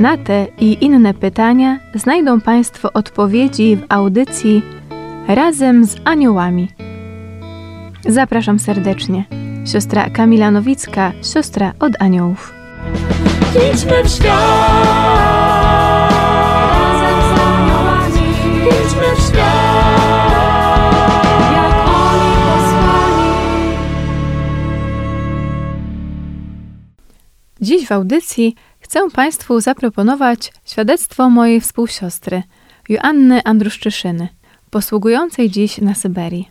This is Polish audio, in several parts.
Na te i inne pytania znajdą Państwo odpowiedzi w audycji Razem z Aniołami. Zapraszam serdecznie. Siostra Kamila Nowicka, siostra od aniołów. Idźmy w świat Razem z aniołami Idźmy w świat Jak oni posłani Dziś w audycji chcę Państwu zaproponować świadectwo mojej współsiostry, Joanny Andruszczyszyny, posługującej dziś na Syberii.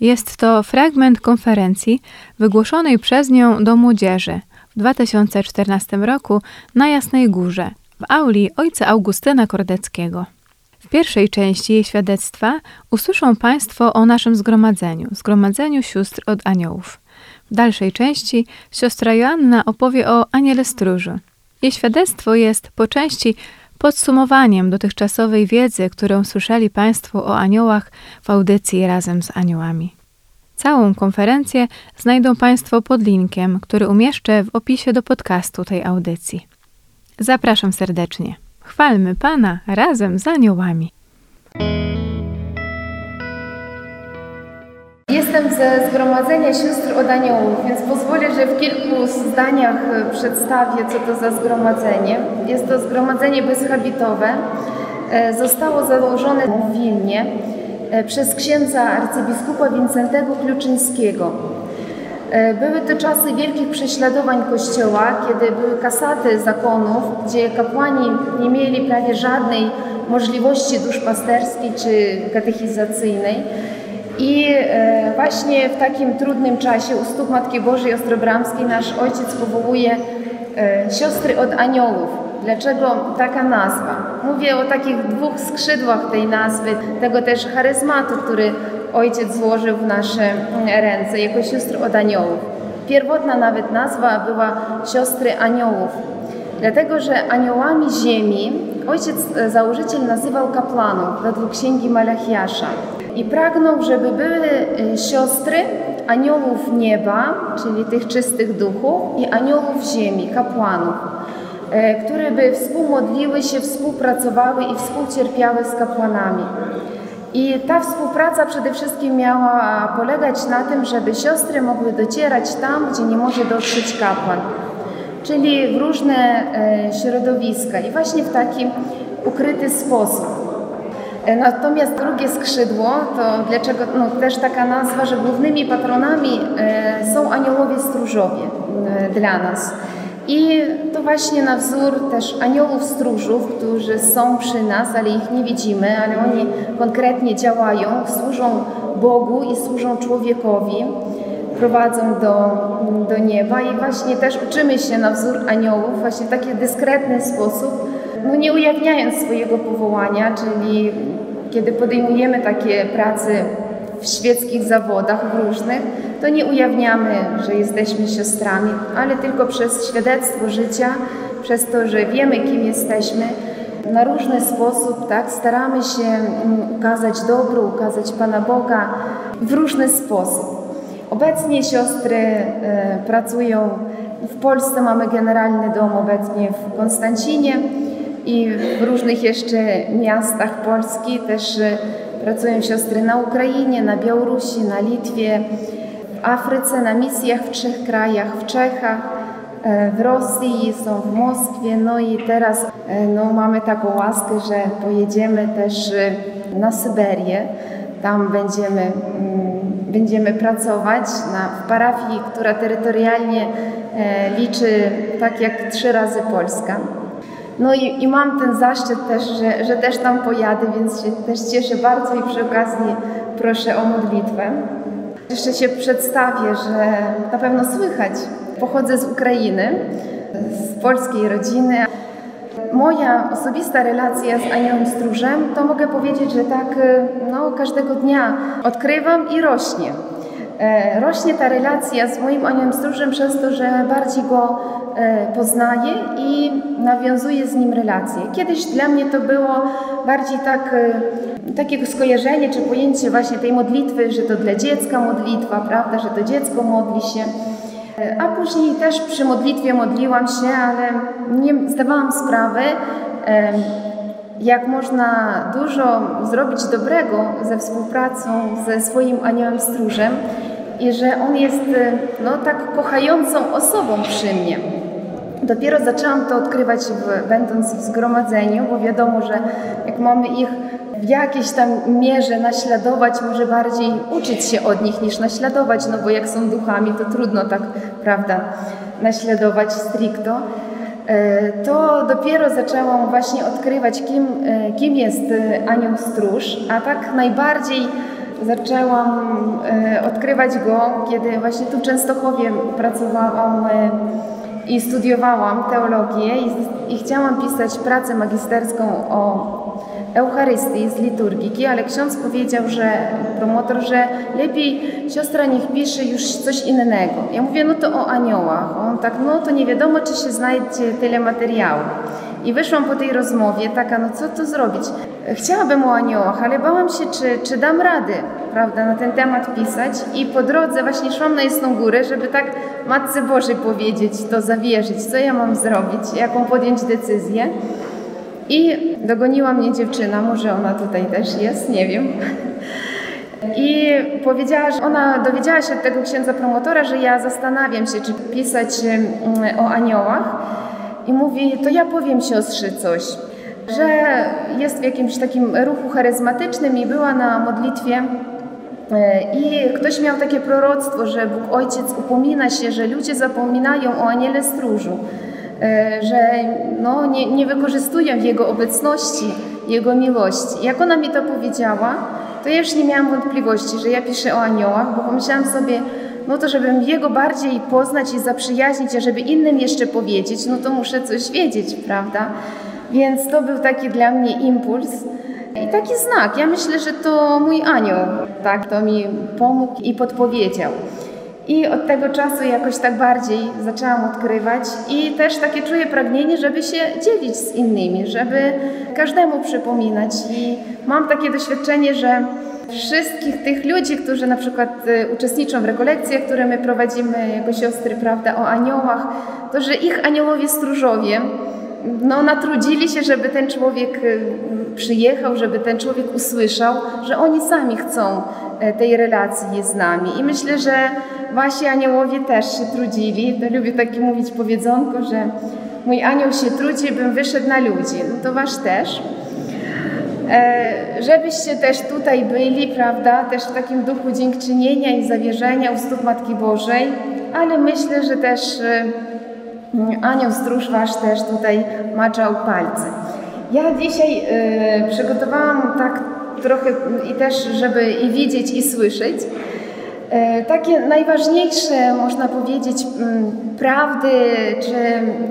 Jest to fragment konferencji wygłoszonej przez nią do młodzieży w 2014 roku na Jasnej Górze w auli ojca Augustyna Kordeckiego. W pierwszej części jej świadectwa usłyszą Państwo o naszym zgromadzeniu, zgromadzeniu sióstr od aniołów. W dalszej części siostra Joanna opowie o Aniele Stróżu. Jej świadectwo jest po części podsumowaniem dotychczasowej wiedzy, którą słyszeli Państwo o aniołach w audycji razem z aniołami. Całą konferencję znajdą Państwo pod linkiem, który umieszczę w opisie do podcastu tej audycji. Zapraszam serdecznie. Chwalmy Pana razem z aniołami. Jestem ze Zgromadzenia Sióstr od Aniołów, więc pozwolę, że w kilku zdaniach e, przedstawię, co to za zgromadzenie. Jest to zgromadzenie bezhabitowe. E, Zostało założone w Wilnie e, przez księdza arcybiskupa Wincentego Kluczyńskiego. Były to czasy wielkich prześladowań Kościoła, kiedy były kasaty zakonów, gdzie kapłani nie mieli prawie żadnej możliwości duszpasterskiej czy katechizacyjnej. I e, właśnie w takim trudnym czasie u stóp Matki Bożej Ostrobramskiej nasz ojciec powołuje e, siostry od aniołów. Dlaczego taka nazwa? Mówię o takich dwóch skrzydłach tej nazwy, tego też charyzmatu, który ojciec złożył w nasze mm, ręce jako sióstr od aniołów. Pierwotna nawet nazwa była siostry aniołów, dlatego że aniołami ziemi ojciec e, założyciel nazywał kapłanów według księgi Malachiasza i pragnął, żeby były e, siostry aniołów nieba, czyli tych czystych duchów i aniołów ziemi, kapłanów, e, które by współmodliły się, współpracowały i współcierpiały z kapłanami. I ta współpraca przede wszystkim miała polegać na tym, żeby siostry mogły docierać tam, gdzie nie może dotrzeć kapłan, czyli w różne e, środowiska i właśnie w taki ukryty sposób. E, Natomiast drugie skrzydło, to dlaczego no, też taka nazwa, że głównymi patronami e, są aniołowie stróżowie e, dla nas. I to właśnie na wzór też aniołów stróżów, którzy są przy nas, ale ich nie widzimy, ale oni konkretnie działają, służą Bogu i służą człowiekowi, prowadzą do, do nieba i właśnie też uczymy się na wzór aniołów, właśnie w taki dyskretny sposób, no nie ujawniając swojego powołania, czyli kiedy podejmujemy takie prace w świeckich zawodach różnych, to nie ujawniamy, że jesteśmy siostrami, ale tylko przez świadectwo życia, przez to, że wiemy, kim jesteśmy, na różny sposób tak, staramy się mm, ukazać dobro, ukazać Pana Boga w różny sposób. Obecnie siostry e, pracują w Polsce, mamy generalny dom obecnie w Konstancinie i w różnych jeszcze miastach Polski też e, pracują siostry na Ukrainie, na Białorusi, na Litwie, w Afryce, na misjach w trzech krajach, w Czechach, e, w Rosji, są w Moskwie, no i teraz e, no, mamy taką łaskę, że pojedziemy też na Syberię. Tam będziemy, mm, będziemy pracować na, w parafii, która terytorialnie liczy tak jak trzy razy Polska. No i, i mam ten zaszczyt też, że, że też tam pojadę, więc się też cieszę bardzo i przy okazji proszę o modlitwę. Jeszcze się przedstawię, że na pewno słychać. Pochodzę z Ukrainy, z polskiej rodziny. moja osobista relacja z Aniołem Stróżem, to mogę powiedzieć, że tak e, no, każdego dnia odkrywam i rośnie. E, rośnie ta relacja z moim Aniołem Stróżem przez to, że bardziej go e, poznaję i nawiązuję z nim relacje. Kiedyś dla mnie to było bardziej tak, e, takie skojarzenie czy pojęcie właśnie tej modlitwy, że to dla dziecka modlitwa, prawda, że to dziecko modli się. A później też przy modlitwie modliłam się, ale nie zdawałam sprawy, jak można dużo zrobić dobrego ze współpracą ze swoim aniołem stróżem i że on jest no, tak kochającą osobą przy mnie. Dopiero zaczęłam to odkrywać, w, będąc w zgromadzeniu, bo wiadomo, że jak mamy ich w jakiejś tam mierze naśladować, może bardziej uczyć się od nich niż naśladować, no bo jak są duchami, to trudno tak, prawda, naśladować stricto. E, to dopiero zaczęłam właśnie odkrywać, kim, e, kim jest e, anioł stróż, a tak najbardziej zaczęłam odkrywać go, kiedy właśnie tu w Częstochowie pracowałam i studiowałam teologię i, i chciałam pisać pracę magisterską o Eucharystii z liturgiki, ale ksiądz powiedział, że promotor, że lepiej siostra niech pisze już coś innego. Ja mówię, no to o aniołach. On tak, no to nie wiadomo, czy się znajdzie tyle materiału. I wyszłam po tej rozmowie taka, no co tu zrobić? Chciałabym o aniołach, ale bałam się, czy, czy dam rady, prawda, na ten temat pisać. I po drodze właśnie szłam na Jasną Górę, żeby tak Matce Bożej powiedzieć, to zawierzyć, co ja mam zrobić, jaką podjąć decyzję. I dogoniła mnie dziewczyna, może ona tutaj też jest, nie wiem. I powiedziała, że ona dowiedziała się od tego księdza promotora, że ja zastanawiam się, czy pisać o aniołach. I mówi, to ja powiem siostrze coś, że jest w jakimś takim ruchu charyzmatycznym i była na modlitwie e, i ktoś miał takie proroctwo, że Bóg Ojciec upomina się, że ludzie zapominają o aniele stróżu. E, że no, nie, nie wykorzystują Jego obecności, Jego miłości. Jak ona mi to powiedziała, to ja już nie miałam wątpliwości, że ja piszę o aniołach, bo pomyślałam sobie, no to żebym Jego bardziej poznać i zaprzyjaźnić, a żeby innym jeszcze powiedzieć, no to muszę coś wiedzieć, prawda? Więc to był taki dla mnie impuls i taki znak. Ja myślę, że to mój anioł, tak, to mi pomógł i podpowiedział. I od tego czasu jakoś tak bardziej zaczęłam odkrywać i też takie czuję pragnienie, żeby się dzielić z innymi, żeby każdemu przypominać. I mam takie doświadczenie, że wszystkich tych ludzi, którzy na przykład y, uczestniczą w rekolekcjach, które my prowadzimy jako siostry, prawda, o aniołach, to że ich aniołowie stróżowie no, natrudzili się, żeby ten człowiek y, przyjechał, żeby ten człowiek usłyszał, że oni sami chcą e, tej relacji z nami. I myślę, że wasi aniołowie też się trudzili. To lubię takie mówić powiedzonko, że mój anioł się trudzi, bym wyszedł na ludzi. No to wasz też. E, żebyście też tutaj byli, prawda, też w takim duchu dziękczynienia i zawierzenia u stóp Matki Bożej, ale myślę, że też e, anioł stróż wasz też tutaj maczał palce. Ja dzisiaj y, przygotowałam tak trochę i też, żeby i widzieć, i słyszeć. Takie najważniejsze, można powiedzieć, prawdy czy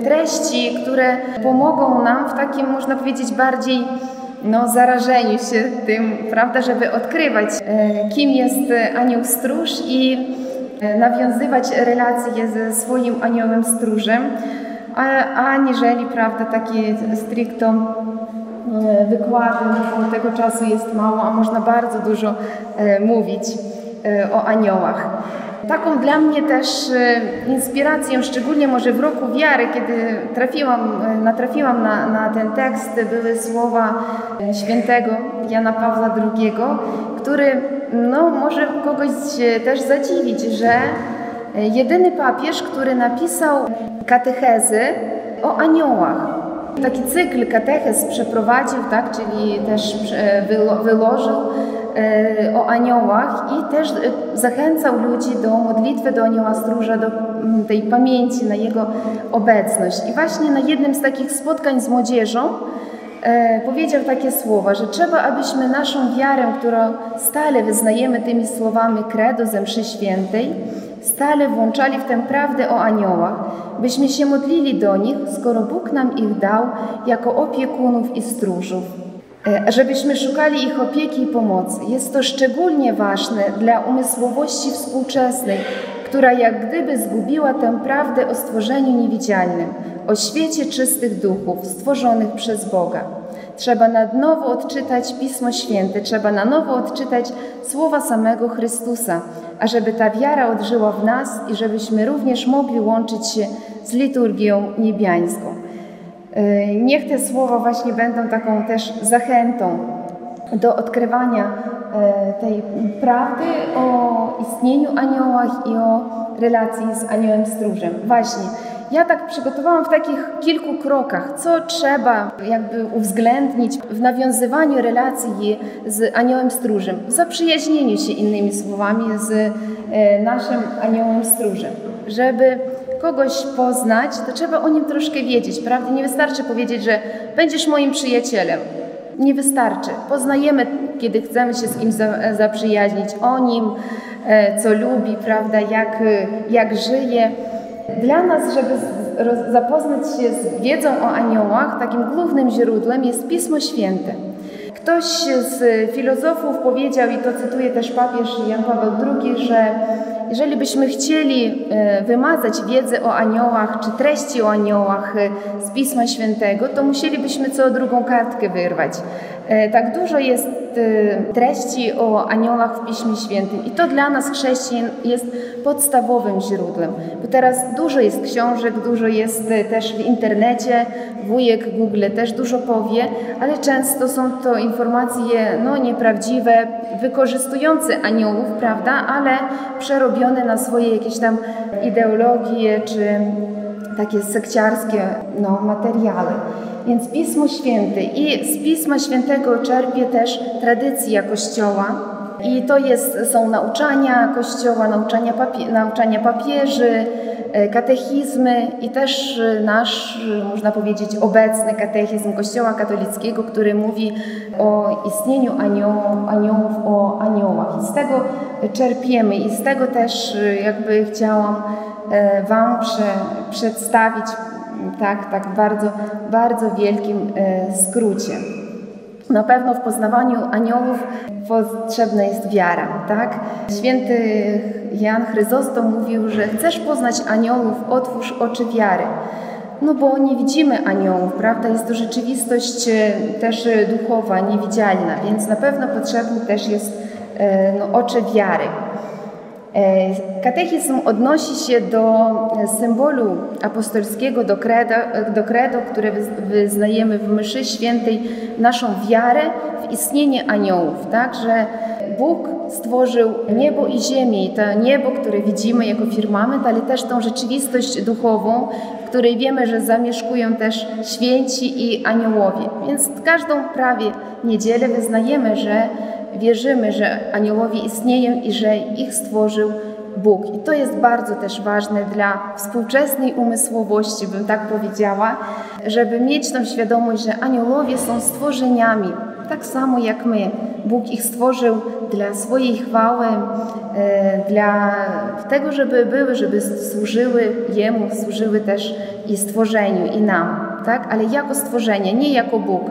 treści, które pomogą nam w takim, można powiedzieć, bardziej no, zarażeniu się tym, prawda, żeby odkrywać, kim jest anioł stróż i nawiązywać relacje ze swoim aniołem stróżem aniżeli prawda, takie stricto e, wykłady, bo tego czasu jest mało, a można bardzo dużo e, mówić e, o aniołach. Taką dla mnie też inspiracją, szczególnie może w roku wiary, kiedy trafiłam, natrafiłam na, na ten tekst, były słowa świętego Jana Pawła II, który no, może kogoś też zadziwić, że jedyny papież, który napisał katechezy o aniołach. Taki cykl katechez przeprowadził, tak, czyli też wyłożył o aniołach i też e, zachęcał ludzi do modlitwy do anioła stróża, do tej pamięci na jego obecność. I właśnie na jednym z takich spotkań z młodzieżą e, powiedział takie słowa, że trzeba, abyśmy naszą wiarę, którą stale wyznajemy tymi słowami credo ze mszy świętej, stale włączali w tę prawdę o aniołach, byśmy się modlili do nich, skoro Bóg nam ich dał jako opiekunów i stróżów. E, żebyśmy szukali ich opieki i pomocy. Jest to szczególnie ważne dla umysłowości współczesnej, która jak gdyby zgubiła tę prawdę o stworzeniu niewidzialnym, o świecie czystych duchów stworzonych przez Boga. Trzeba na nowo odczytać Pismo Święte, trzeba na nowo odczytać słowa samego Chrystusa, ażeby ta wiara odżyła w nas i żebyśmy również mogli łączyć się z liturgią niebiańską. E, niech te słowa właśnie będą taką też zachętą do odkrywania e, tej prawdy o istnieniu aniołach i o relacji z aniołem stróżem. Właśnie, ja tak przygotowałam w takich kilku krokach, co trzeba jakby uwzględnić w nawiązywaniu relacji z aniołem stróżem, w zaprzyjaźnieniu się innymi słowami z e, naszym aniołem stróżem, żeby kogoś poznać, to trzeba o nim troszkę wiedzieć, prawda? Nie wystarczy powiedzieć, że będziesz moim przyjacielem. Nie wystarczy. Poznajemy, kiedy chcemy się z kimś zaprzyjaźnić, o nim, e, co lubi, prawda, jak, jak żyje. Dla nas, żeby zapoznać się z wiedzą o aniołach, takim głównym źródłem jest Pismo Święte. Ktoś z filozofów powiedział, i to cytuje też papież Jan Paweł II, że jeżeli byśmy chcieli e, wymazać wiedzę o aniołach czy treści o aniołach e, z Pisma Świętego, to musielibyśmy co drugą kartkę wyrwać. E, tak dużo jest treści o aniołach w Piśmie Świętym i to dla nas chrześcijan jest podstawowym źródłem. Bo teraz dużo jest książek, dużo jest też w internecie, wujek Google też dużo powie, ale często są to informacje no, nieprawdziwe, wykorzystujące aniołów, prawda, ale przerobione na swoje jakieś tam ideologie czy takie sekciarskie no, materiały. Więc Pismo Święte i z Pisma Świętego czerpie też tradycja Kościoła. I to jest, są nauczania Kościoła, nauczania, nauczania papieży, e, katechizmy i też nasz, można powiedzieć, obecny katechizm Kościoła katolickiego, który mówi o istnieniu aniołów, aniołów o aniołach. I z tego czerpiemy i z tego też jakby chciałam e, Wam prze, przedstawić tak, tak bardzo, bardzo wielkim e, skrócie. Na pewno w poznawaniu aniołów potrzebna jest wiara, tak? Święty Jan Chryzostom mówił, że chcesz poznać aniołów, otwórz oczy wiary. No bo nie widzimy aniołów, prawda? Jest to rzeczywistość e, też duchowa, niewidzialna, więc na pewno potrzebny też jest e, no, oczy wiary. E, katechizm odnosi się do symbolu apostolskiego, do credo, do credo, które wyznajemy w mszy świętej, naszą wiarę w istnienie aniołów, tak, że Bóg stworzył niebo i ziemię i to niebo, które widzimy jako firmament, ale też tą rzeczywistość duchową, w której wiemy, że zamieszkują też święci i aniołowie. Więc każdą prawie niedzielę wyznajemy, że wierzymy, że aniołowie istnieją i że ich stworzył Bóg. I to jest bardzo też ważne dla współczesnej umysłowości, bym tak powiedziała, żeby mieć tą świadomość, że aniołowie są stworzeniami, tak samo jak my. Bóg ich stworzył dla swojej chwały, e, dla tego, żeby były, żeby służyły Jemu, służyły też i stworzeniu, i nam, tak? Ale jako stworzenie, nie jako Bóg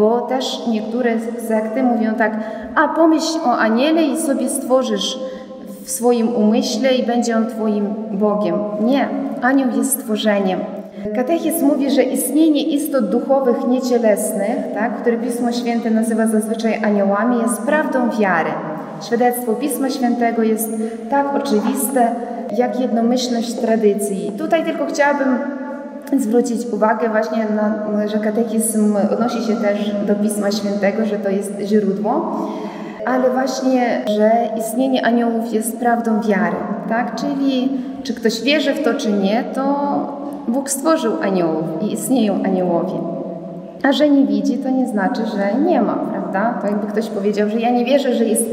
bo też niektóre sekty mówią tak, a pomyśl o aniele i sobie stworzysz w swoim umyśle i będzie on Twoim Bogiem. Nie, anioł jest stworzeniem. Katechizm mówi, że istnienie istot duchowych niecielesnych, tak, które Pismo Święte nazywa zazwyczaj aniołami, jest prawdą wiary. Świadectwo Pisma Świętego jest tak oczywiste, jak jednomyślność tradycji. Tutaj tylko chciałabym zwrócić uwagę właśnie na, że katechizm odnosi się też do Pisma Świętego, że to jest źródło, ale właśnie, że istnienie aniołów jest prawdą wiary, tak? Czyli czy ktoś wierzy w to, czy nie, to Bóg stworzył aniołów i istnieją aniołowie. A że nie widzi, to nie znaczy, że nie ma, prawda? To jakby ktoś powiedział, że ja nie wierzę, że jest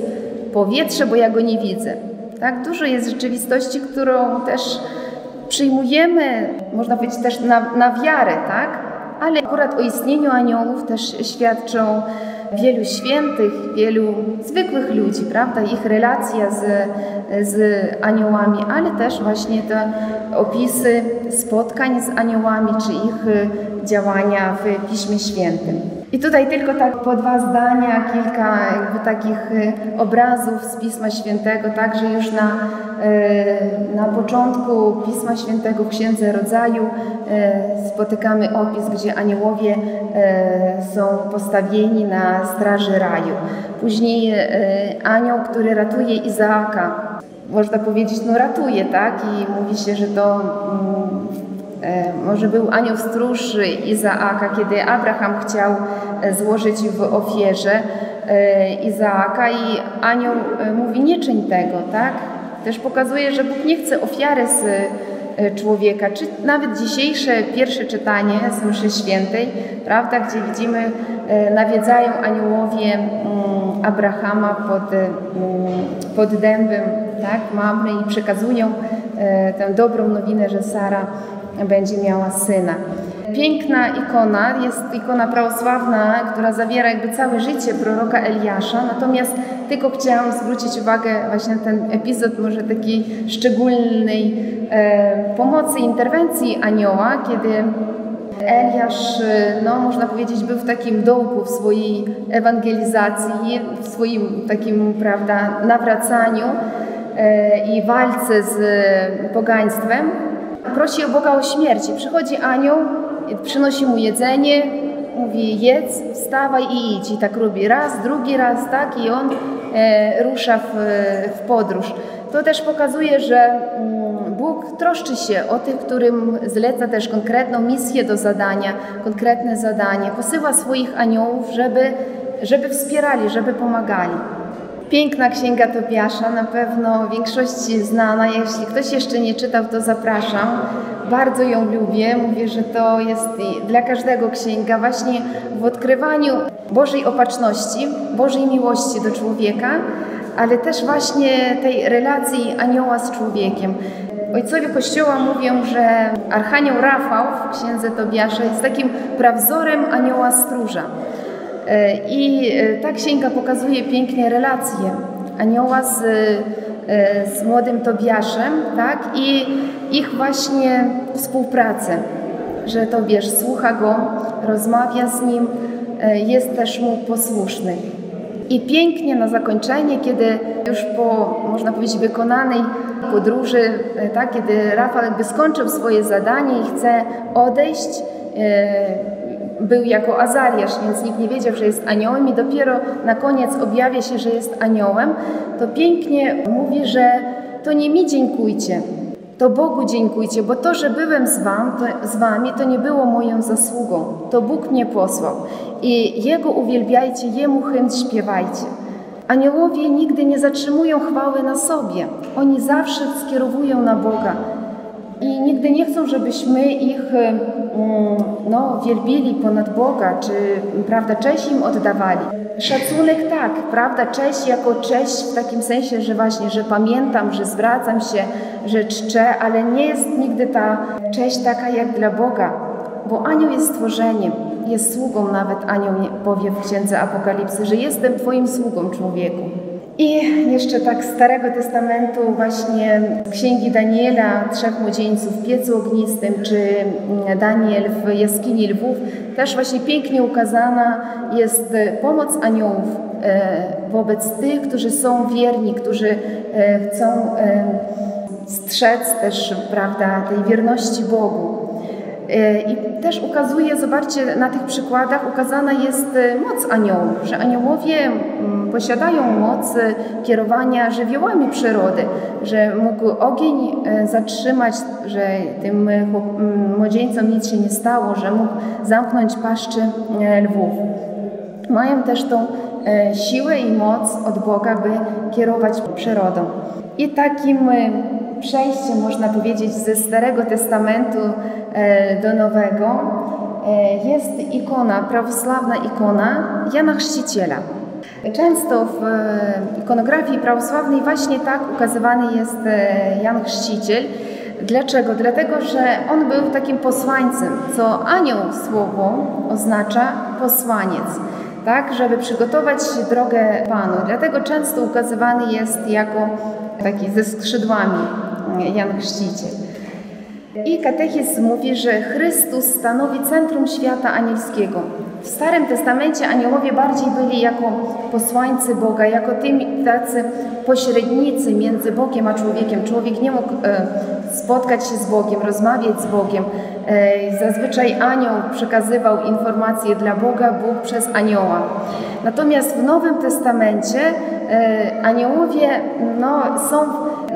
powietrze, bo ja go nie widzę. Tak? Dużo jest rzeczywistości, którą też przyjmujemy, można powiedzieć też na, na wiarę, tak? ale akurat o istnieniu aniołów też świadczą wielu świętych, wielu zwykłych ludzi, prawda? Ich relacja z, z aniołami, ale też właśnie te opisy spotkań z aniołami, czy ich działania w Piśmie Świętym. I tutaj tylko tak po dwa zdania, kilka jakby takich obrazów z Pisma Świętego, także już na, na początku Pisma Świętego w Księdze Rodzaju spotykamy opis, gdzie aniołowie są postawieni na straży raju. Później anioł, który ratuje Izaaka, można powiedzieć, no ratuje, tak? I mówi się, że to może był anioł stróż Izaaka, kiedy Abraham chciał złożyć w ofierze Izaaka i anioł mówi nie czyń tego, tak? Też pokazuje, że Bóg nie chce ofiary z człowieka, czy nawet dzisiejsze pierwsze czytanie z mszy świętej, prawda, gdzie widzimy nawiedzają aniołowie Abrahama pod, pod dębem, tak, mamy i przekazują tę dobrą nowinę, że Sara będzie miała syna. Piękna ikona, jest ikona prawosławna, która zawiera jakby całe życie proroka Eliasza, natomiast tylko chciałam zwrócić uwagę właśnie na ten epizod może takiej szczególnej e, pomocy, interwencji anioła, kiedy Eliasz, no można powiedzieć, był w takim dołku w swojej ewangelizacji, w swoim takim, prawda, nawracaniu e, i walce z pogaństwem prosi o Boga o śmierci. Przychodzi anioł, przynosi mu jedzenie, mówi jedz, wstawaj i idź. I tak robi raz, drugi raz, tak i on e, rusza w, w podróż. To też pokazuje, że mm, Bóg troszczy się o tych, którym zleca też konkretną misję do zadania, konkretne zadanie. Posyła swoich aniołów, żeby, żeby wspierali, żeby pomagali. Piękna księga Tobiasza, na pewno większości znana. Jeśli ktoś jeszcze nie czytał, to zapraszam. Bardzo ją lubię. Mówię, że to jest dla każdego księga, właśnie w odkrywaniu Bożej opatrzności, Bożej miłości do człowieka, ale też właśnie tej relacji anioła z człowiekiem. Ojcowie Kościoła mówią, że Archanioł Rafał w księdze Tobiasza jest takim prawzorem anioła stróża. I ta księga pokazuje pięknie relacje anioła z, z młodym Tobiaszem, tak? I ich właśnie współpracę, że Tobiasz słucha go, rozmawia z nim, jest też mu posłuszny. I pięknie na zakończenie, kiedy już po, można powiedzieć, wykonanej podróży, tak, kiedy Rafał jakby skończył swoje zadanie i chce odejść, był jako Azariasz, więc nikt nie wiedział, że jest aniołem i dopiero na koniec objawia się, że jest aniołem, to pięknie mówi, że to nie mi dziękujcie, to Bogu dziękujcie, bo to, że byłem z, wam, to, z wami, to nie było moją zasługą. To Bóg mnie posłał. I Jego uwielbiajcie, Jemu hymn śpiewajcie. Aniołowie nigdy nie zatrzymują chwały na sobie. Oni zawsze skierowują na Boga. I nigdy nie chcą, żebyśmy ich no, wielbili ponad Boga, czy prawda, cześć im oddawali. Szacunek tak, prawda, cześć jako cześć w takim sensie, że właśnie, że pamiętam, że zwracam się, że czczę, ale nie jest nigdy ta cześć taka jak dla Boga, bo anioł jest stworzeniem, jest sługą, nawet anioł powie w Księdze Apokalipsy, że jestem Twoim sługą, człowieku. I jeszcze tak Starego Testamentu, właśnie Księgi Daniela, Trzech Młodzieńców w piecu ognistym, czy Daniel w jaskini lwów, też właśnie pięknie ukazana jest pomoc aniołów wobec tych, którzy są wierni, którzy chcą strzec też, prawda, tej wierności Bogu. I też ukazuje, zobaczcie, na tych przykładach ukazana jest moc aniołów, że aniołowie posiadają moc kierowania żywiołami przyrody, że mógł ogień zatrzymać, że tym młodzieńcom nic się nie stało, że mógł zamknąć paszczy lwów. Mają też tą siłę i moc od Boga, by kierować przyrodą. I takim przejściem, można powiedzieć, ze Starego Testamentu do Nowego jest ikona, prawosławna ikona Jana Chrzciciela. Często w ikonografii prawosławnej właśnie tak ukazywany jest Jan Chrzciciel. Dlaczego? Dlatego, że on był takim posłańcem, co anioł słowo oznacza posłaniec, tak, żeby przygotować drogę Panu. Dlatego często ukazywany jest jako taki ze skrzydłami Jan Chrzciciel. I katechizm mówi, że Chrystus stanowi centrum świata anielskiego. W Starym Testamencie aniołowie bardziej byli jako posłańcy Boga, jako tymi tacy pośrednicy między Bogiem a człowiekiem. Człowiek nie mógł e, spotkać się z Bogiem, rozmawiać z Bogiem. E, zazwyczaj anioł przekazywał informacje dla Boga, Bóg przez anioła. Natomiast w Nowym Testamencie e, aniołowie no, są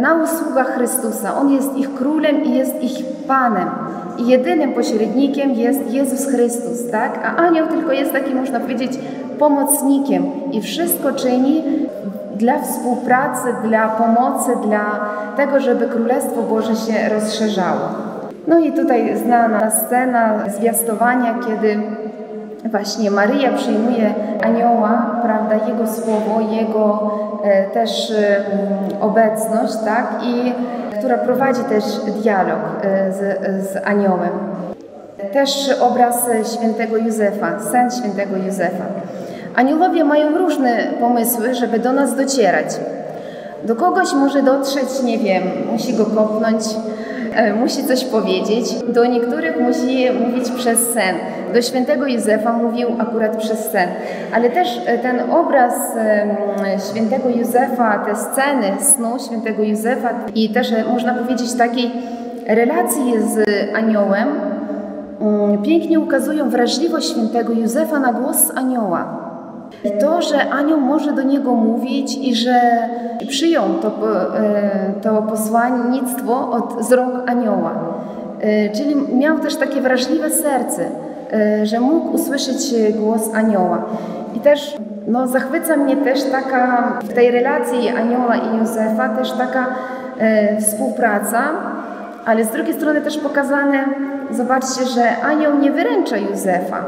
na usługach Chrystusa. On jest ich królem i jest ich panem. I jedynym pośrednikiem jest Jezus Chrystus, tak? A anioł tylko jest takim, można powiedzieć, pomocnikiem i wszystko czyni dla współpracy, dla pomocy, dla tego, żeby Królestwo Boże się rozszerzało. No i tutaj znana scena zwiastowania, kiedy właśnie Maryja przyjmuje anioła, prawda, jego słowo, jego e, też e, obecność, tak, i która prowadzi też dialog e, z, z aniołem. Też obraz świętego Józefa, sen świętego Józefa. Aniołowie mają różne pomysły, żeby do nas docierać. Do kogoś może dotrzeć, nie wiem, musi go kopnąć, e, musi coś powiedzieć. Do niektórych musi mówić przez sen. Do świętego Józefa mówił akurat przez sen. Ale też e, ten obraz e, świętego Józefa, te sceny snu świętego Józefa i też e, można powiedzieć takiej relacji z aniołem, mm, pięknie ukazują wrażliwość świętego Józefa na głos anioła. I to, że anioł może do niego mówić i że przyjął to, e, to posłannictwo od z rąk anioła. E, czyli miał też takie wrażliwe serce, e, że mógł usłyszeć głos anioła. I też no, zachwyca mnie też taka w tej relacji anioła i Józefa też taka współpraca, ale z drugiej strony też pokazane, zobaczcie, że anioł nie wyręcza Józefa.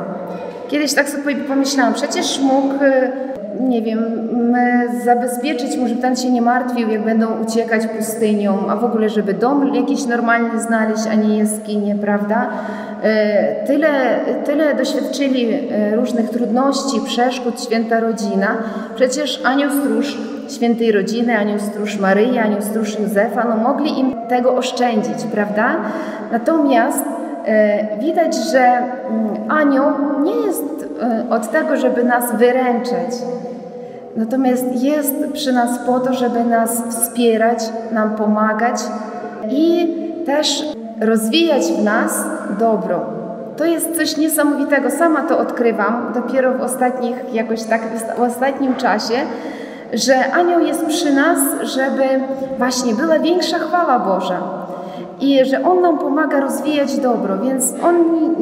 Kiedyś tak sobie pomyślałam, przecież mógł, nie wiem, zabezpieczyć mu, żeby ten się nie martwił, jak będą uciekać pustynią, a w ogóle, żeby dom jakiś normalny znaleźć, a nie jaskinię, prawda? Tyle, tyle doświadczyli różnych trudności, przeszkód święta rodzina. Przecież anioł stróż świętej rodziny, anioł stróż Maryi, anioł stróż Józefa, no mogli im tego oszczędzić, prawda? Natomiast widać, że anioł nie jest od tego, żeby nas wyręczać. Natomiast jest przy nas po to, żeby nas wspierać, nam pomagać i też rozwijać w nas dobro. To jest coś niesamowitego. Sama to odkrywam dopiero w ostatnich, jakoś tak w ostatnim czasie, że anioł jest przy nas, żeby właśnie była większa chwała Boża i że On nam pomaga rozwijać dobro, więc On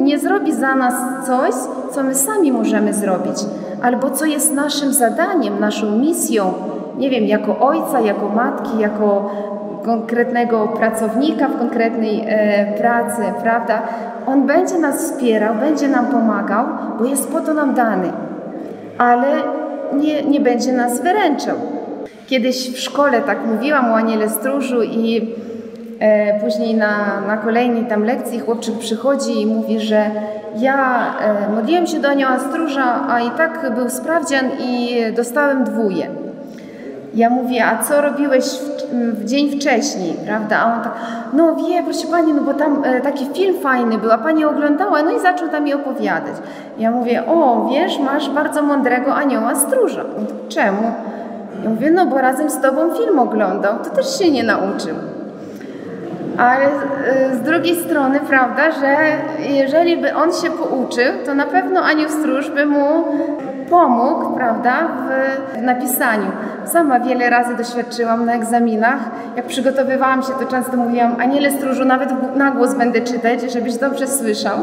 nie zrobi za nas coś, co my sami możemy zrobić, albo co jest naszym zadaniem, naszą misją, nie wiem, jako ojca, jako matki, jako konkretnego pracownika w konkretnej e, pracy, prawda? On będzie nas wspierał, będzie nam pomagał, bo jest po to nam dany, ale nie, nie będzie nas wyręczał. Kiedyś w szkole tak mówiłam o aniele stróżu i później na, na kolejnej tam lekcji chłopczyk przychodzi i mówi, że ja e, modliłem się do anioła stróża, a i tak był sprawdzian i dostałem dwóje. Ja mówię, a co robiłeś w, w, dzień wcześniej, prawda? A on tak, no wie, proszę Pani, no bo tam e, taki film fajny był, a Pani oglądała, no i zaczął tam mi opowiadać. Ja mówię, o, wiesz, masz bardzo mądrego anioła stróża. On, Czemu? Ja mówię, no bo razem z Tobą film oglądał, to też się nie nauczył. Ale z drugiej strony, prawda, że jeżeli by on się pouczył, to na pewno anioł stróż by mu pomógł, prawda, w napisaniu. Sama wiele razy doświadczyłam na egzaminach. Jak przygotowywałam się, to często mówiłam, aniele stróżu, nawet na głos będę czytać, żebyś dobrze słyszał,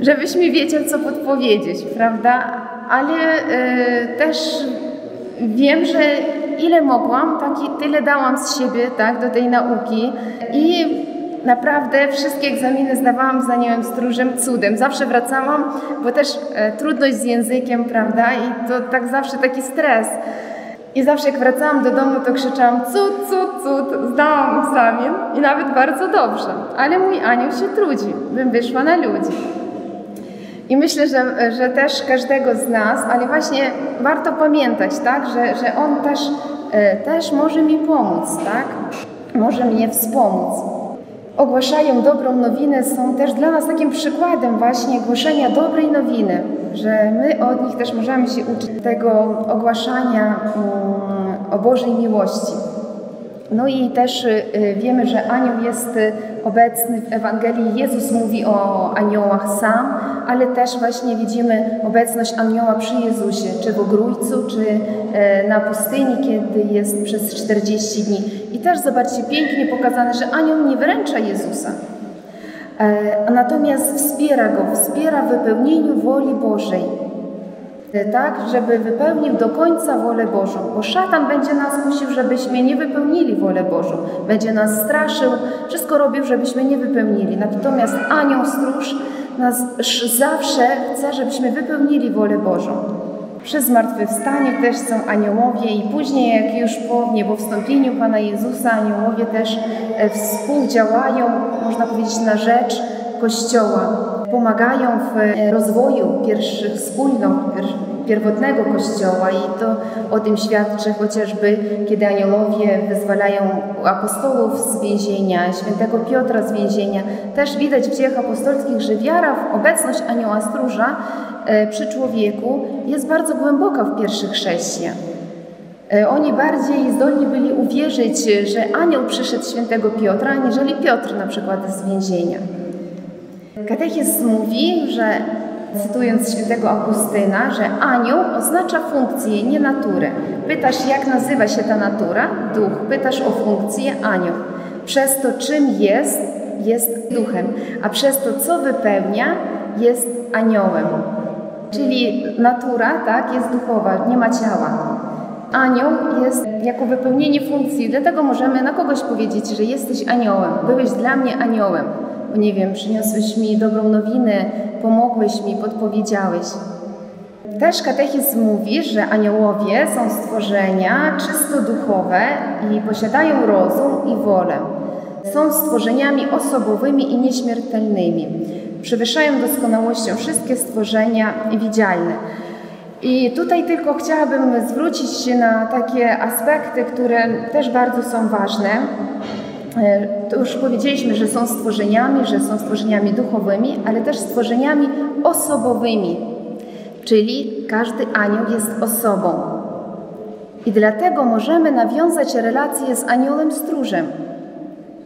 żebyś mi wiedział, co podpowiedzieć, prawda? Ale y, też wiem, że ile mogłam, taki, tyle dałam z siebie tak, do tej nauki i naprawdę wszystkie egzaminy zdawałam z aniołem stróżem cudem. Zawsze wracałam, bo też e, trudność z językiem, prawda, i to tak zawsze taki stres. I zawsze jak wracałam do domu, to krzyczałam cud, cud, cud, zdałam egzamin i nawet bardzo dobrze. Ale mój anioł się trudzi, bym wyszła na ludzi. I myślę, że, że też każdego z nas, ale właśnie warto pamiętać, tak, że, że On też, e, też może mi pomóc, tak? Może mnie wspomóc. Ogłaszają dobrą nowinę, są też dla nas takim przykładem właśnie głoszenia dobrej nowiny, że my od nich też możemy się uczyć tego ogłaszania mm, o Bożej miłości. No i też y, wiemy, że anioł jest y, obecny w Ewangelii. Jezus mówi o aniołach sam, ale też właśnie widzimy obecność anioła przy Jezusie, czy w ogrójcu, czy na pustyni, kiedy jest przez 40 dni. I też zobaczcie, pięknie pokazane, że anioł nie wyręcza Jezusa, e, natomiast wspiera go, wspiera w wypełnieniu woli Bożej tak, żeby wypełnił do końca wolę Bożą, bo szatan będzie nas kusił, żebyśmy nie wypełnili wolę Bożą, będzie nas straszył, wszystko robił, żebyśmy nie wypełnili. Natomiast anioł stróż nas zawsze chce, żebyśmy wypełnili wolę Bożą. Przy zmartwychwstaniu też są aniołowie i później, jak już po niebowstąpieniu Pana Jezusa, aniołowie też e, współdziałają, można powiedzieć, na rzecz Kościoła pomagają w e, rozwoju pierwszych wspólnot, pierwotnego Kościoła i to o tym świadczy chociażby, kiedy aniołowie wyzwalają apostołów z więzienia, świętego Piotra z więzienia. Też widać w dziejach apostolskich, że wiara w obecność anioła stróża e, przy człowieku jest bardzo głęboka w pierwszych chrześcijan. E, oni bardziej zdolni byli uwierzyć, że anioł przyszedł świętego Piotra, aniżeli Piotr na przykład z więzienia. Katechizm mówi, że cytując świętego Augustyna, że anioł oznacza funkcję, nie naturę. Pytasz, jak nazywa się ta natura? Duch. Pytasz o funkcję? Anioł. Przez to, czym jest, jest duchem, a przez to, co wypełnia, jest aniołem. Czyli natura, tak, jest duchowa, nie ma ciała. Anioł jest jako wypełnienie funkcji, dlatego możemy na kogoś powiedzieć, że jesteś aniołem, byłeś dla mnie aniołem nie wiem, przyniosłeś mi dobrą nowinę, pomogłeś mi, podpowiedziałeś. Też katechizm mówi, że aniołowie są stworzenia czysto duchowe i posiadają rozum i wolę. Są stworzeniami osobowymi i nieśmiertelnymi. Przewyższają doskonałością wszystkie stworzenia widzialne. I tutaj tylko chciałabym zwrócić się na takie aspekty, które też bardzo są ważne. E, to już powiedzieliśmy, że są stworzeniami, że są stworzeniami duchowymi, ale też stworzeniami osobowymi, czyli każdy anioł jest osobą. I dlatego możemy nawiązać relacje z aniołem stróżem,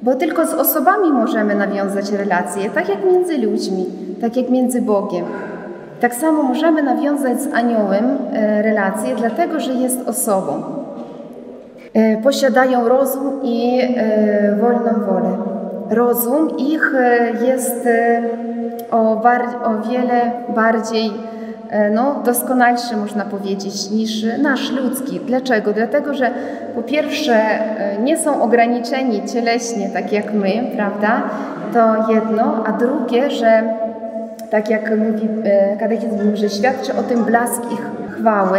bo tylko z osobami możemy nawiązać relacje, tak jak między ludźmi, tak jak między Bogiem. Tak samo możemy nawiązać z aniołem e, relacje, dlatego że jest osobą. E, posiadają rozum i wolną wolę. Rozum ich e, jest o, o wiele bardziej no, doskonalszy, można powiedzieć, niż nasz ludzki. Dlaczego? Dlatego, że po pierwsze nie są ograniczeni cieleśnie, tak jak my, prawda? To jedno, a drugie, że tak jak mówi katechizm, że świadczy o tym blask ich chwały,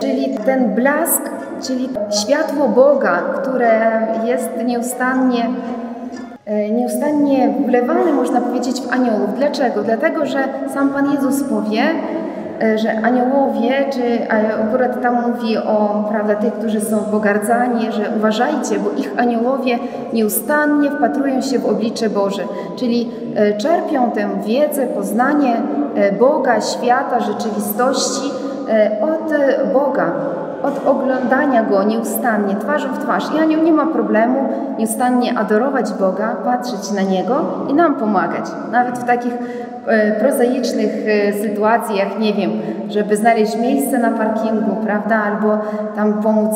czyli ten blask czyli światło Boga, które jest nieustannie e, nieustannie wlewane, można powiedzieć, w aniołów. Dlaczego? Dlatego, że sam Pan Jezus powie, e, że aniołowie, czy akurat tam mówi o prawda, tych, którzy są pogardzani, że uważajcie, bo ich aniołowie nieustannie wpatrują się w oblicze Boże, czyli e, czerpią tę wiedzę, poznanie Boga, świata, rzeczywistości od Boga od oglądania Go nieustannie, twarzą w twarz. I anioł nie ma problemu nieustannie adorować Boga, patrzeć na Niego i nam pomagać. Nawet w takich e, prozaicznych e, sytuacjach, nie wiem, żeby znaleźć miejsce na parkingu, prawda, albo tam pomóc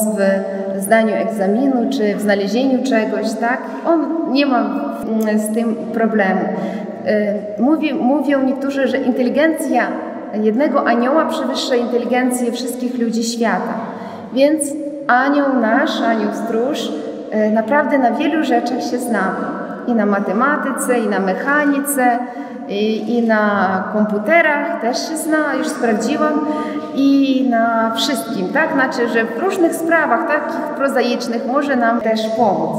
w zdaniu egzaminu, czy w znalezieniu czegoś, tak? On nie ma mm, z tym problemu. E, mówi, mówią niektórzy, że inteligencja jednego anioła przewyższa inteligencję wszystkich ludzi świata. Więc anioł nasz, anioł stróż, e, naprawdę na wielu rzeczach się zna. i na matematyce, i na mechanice, i, i na komputerach też się zna, już sprawdziłam, i na wszystkim, tak? Znaczy, że w różnych sprawach takich prozaicznych może nam też pomóc.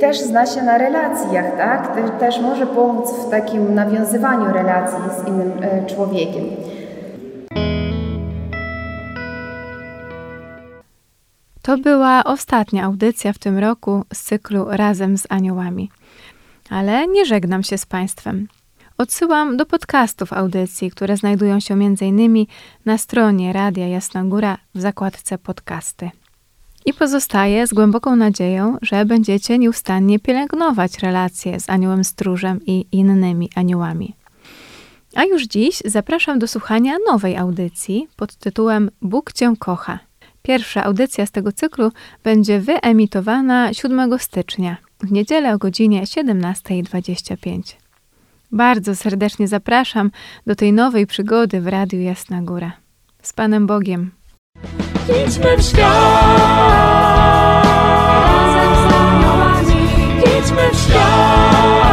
Też zna się na relacjach, tak? Te- Też może pomóc w takim nawiązywaniu relacji z innym e, człowiekiem. To była ostatnia audycja w tym roku z cyklu Razem z Aniołami. Ale nie żegnam się z Państwem. Odsyłam do podcastów audycji, które znajdują się m.in. na stronie Radia Jasna Góra w zakładce podcasty. I pozostaję z głęboką nadzieją, że będziecie nieustannie pielęgnować relacje z aniołem stróżem i innymi aniołami. A już dziś zapraszam do słuchania nowej audycji pod tytułem Bóg Cię kocha. Pierwsza audycja z tego cyklu będzie wyemitowana 7 stycznia, w niedzielę o godzinie 17.25. Bardzo serdecznie zapraszam do tej nowej przygody w Radiu Jasna Góra. Z Panem Bogiem. Idźmy w świat! Razem z idźmy w świat!